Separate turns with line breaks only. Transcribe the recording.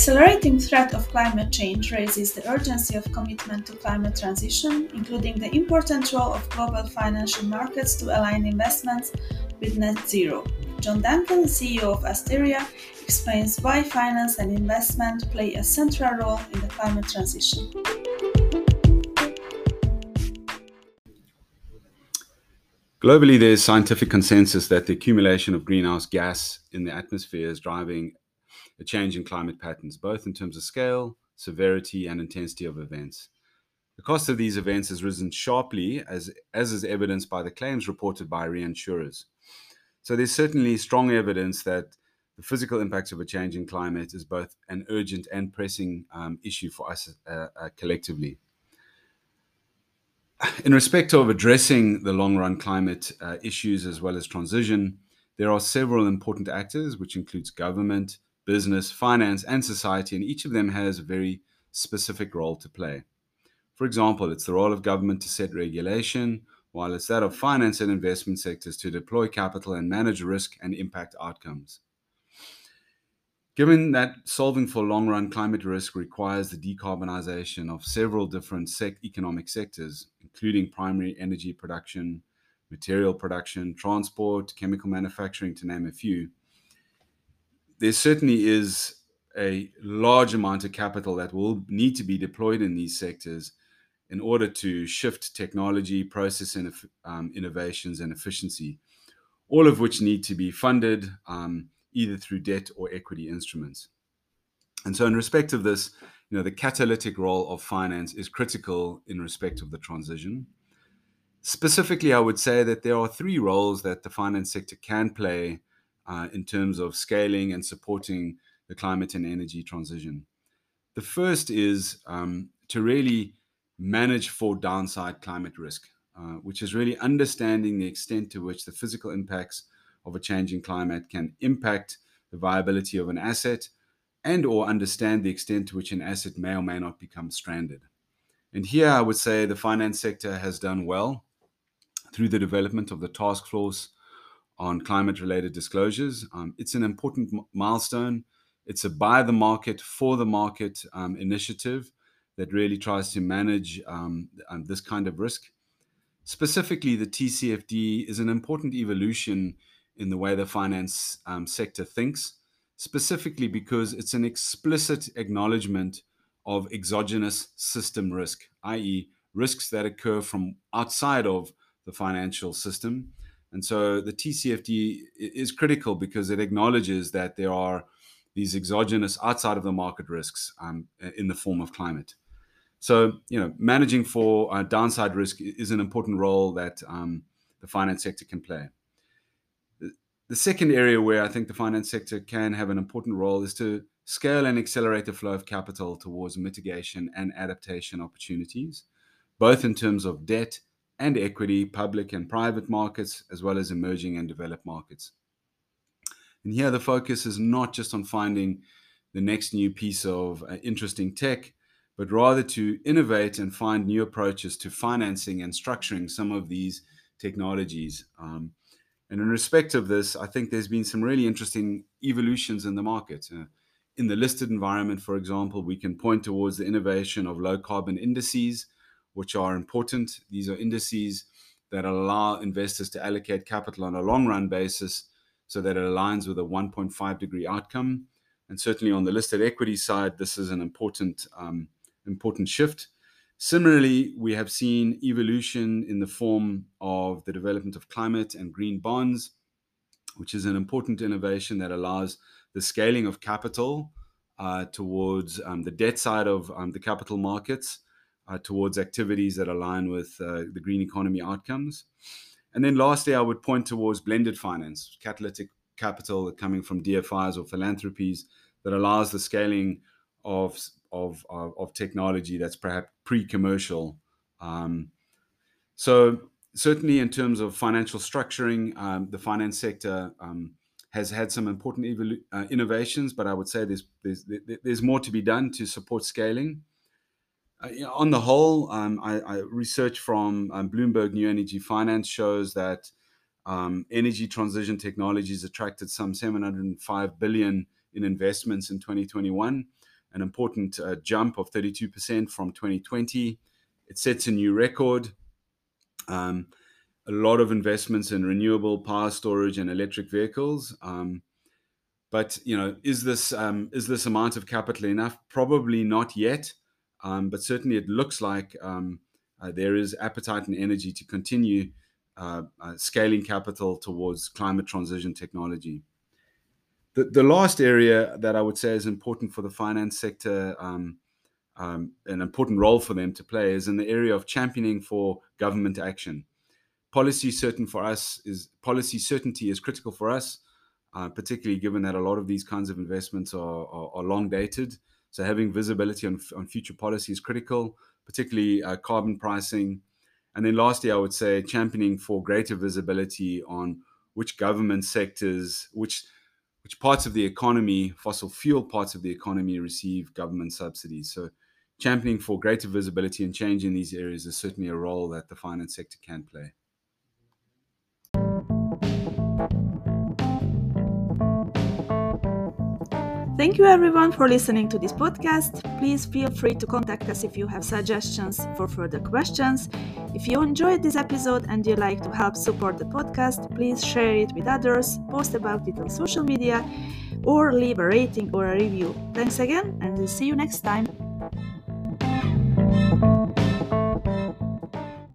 accelerating threat of climate change raises the urgency of commitment to climate transition, including the important role of global financial markets to align investments with net zero. Jon Duncan, CEO of Asteria, explains why finance and investment play a central role in the climate transition.
Globally, there's scientific consensus that the accumulation of greenhouse gas in the atmosphere is driving a change in climate patterns, both in terms of scale, severity, and intensity of events. The cost of these events has risen sharply, as, as is evidenced by the claims reported by reinsurers. So there's certainly strong evidence that the physical impacts of a changing climate is both an urgent and pressing um, issue for us uh, uh, collectively in respect of addressing the long run climate uh, issues as well as transition, there are several important actors, which includes government, business, finance, and society, and each of them has a very specific role to play. For example, it's the role of government to set regulation, while it's that of finance and investment sectors to deploy capital and manage risk and impact outcomes. Given that solving for long run climate risk requires the decarbonization of several different sec- economic sectors, including primary energy production, material production, transport, chemical manufacturing, to name a few, there certainly is a large amount of capital that will need to be deployed in these sectors in order to shift technology, process and um, innovations, and efficiency, all of which need to be funded. Um, either through debt or equity instruments. And so, in respect of this, you know, the catalytic role of finance is critical in respect of the transition. Specifically, I would say that there are three roles that the finance sector can play uh, in terms of scaling and supporting the climate and energy transition. The first is um, to really manage for downside climate risk, uh, which is really understanding the extent to which the physical impacts of a changing climate can impact the viability of an asset and or understand the extent to which an asset may or may not become stranded. And here I would say the finance sector has done well through the development of the task force on climate related disclosures. Um, it's an important m- milestone. It's a by the market for the market um, initiative that really tries to manage um, um this kind of risk. Specifically, the TCFD is an important evolution in the way the finance um, sector thinks, specifically because it's an explicit acknowledgement of exogenous system risk, i.e., risks that occur from outside of the financial system. And so the TCFD is critical because it acknowledges that there are these exogenous outside of the market risks um, in the form of climate. So, you know, managing for uh, downside risk is an important role that um, the finance sector can play. The second area where I think the finance sector can have an important role is to scale and accelerate the flow of capital towards mitigation and adaptation opportunities, both in terms of debt and equity, public and private markets, as well as emerging and developed markets. And here the focus is not just on finding the next new piece of uh, interesting tech, but rather to innovate and find new approaches to financing and structuring some of these technologies. Um, and in respect of this, I think there's been some really interesting evolutions in the market. Uh, in the listed environment, for example, we can point towards the innovation of low carbon indices, which are important. These are indices that allow investors to allocate capital on a long run basis so that it aligns with a 1.5 degree outcome. And certainly on the listed equity side, this is an important, um, important shift. Similarly, we have seen evolution in the form of the development of climate and green bonds, which is an important innovation that allows the scaling of capital uh, towards um, the debt side of um, the capital markets, uh, towards activities that align with uh, the green economy outcomes. And then lastly, I would point towards blended finance, catalytic capital coming from DFIs or philanthropies that allows the scaling of of, of, of technology that's perhaps pre-commercial. Um, so certainly in terms of financial structuring, um, the finance sector um, has had some important evolu- uh, innovations, but I would say there's, there's, there's more to be done to support scaling. Uh, on the whole, um, I, I, research from um, Bloomberg New Energy Finance shows that um, energy transition technologies attracted some 705 billion in investments in 2021 an important uh, jump of 32% from 2020. It sets a new record. Um, a lot of investments in renewable power storage and electric vehicles. Um, but you know, is this um, is this amount of capital enough? Probably not yet. Um, but certainly, it looks like um, uh, there is appetite and energy to continue uh, uh, scaling capital towards climate transition technology. The, the last area that I would say is important for the finance sector, um, um, an important role for them to play, is in the area of championing for government action. Policy certain for us is policy certainty is critical for us, uh, particularly given that a lot of these kinds of investments are, are, are long dated. So having visibility on, on future policy is critical, particularly uh, carbon pricing. And then lastly, I would say championing for greater visibility on which government sectors, which which parts of the economy, fossil fuel parts of the economy, receive government subsidies. So, championing for greater visibility and change in these areas is certainly a role that the finance sector can play.
Thank you everyone for listening to this podcast. Please feel free to contact us if you have suggestions for further questions. If you enjoyed this episode and you like to help support the podcast, please share it with others, post about it on social media, or leave a rating or a review. Thanks again, and we'll see you next time.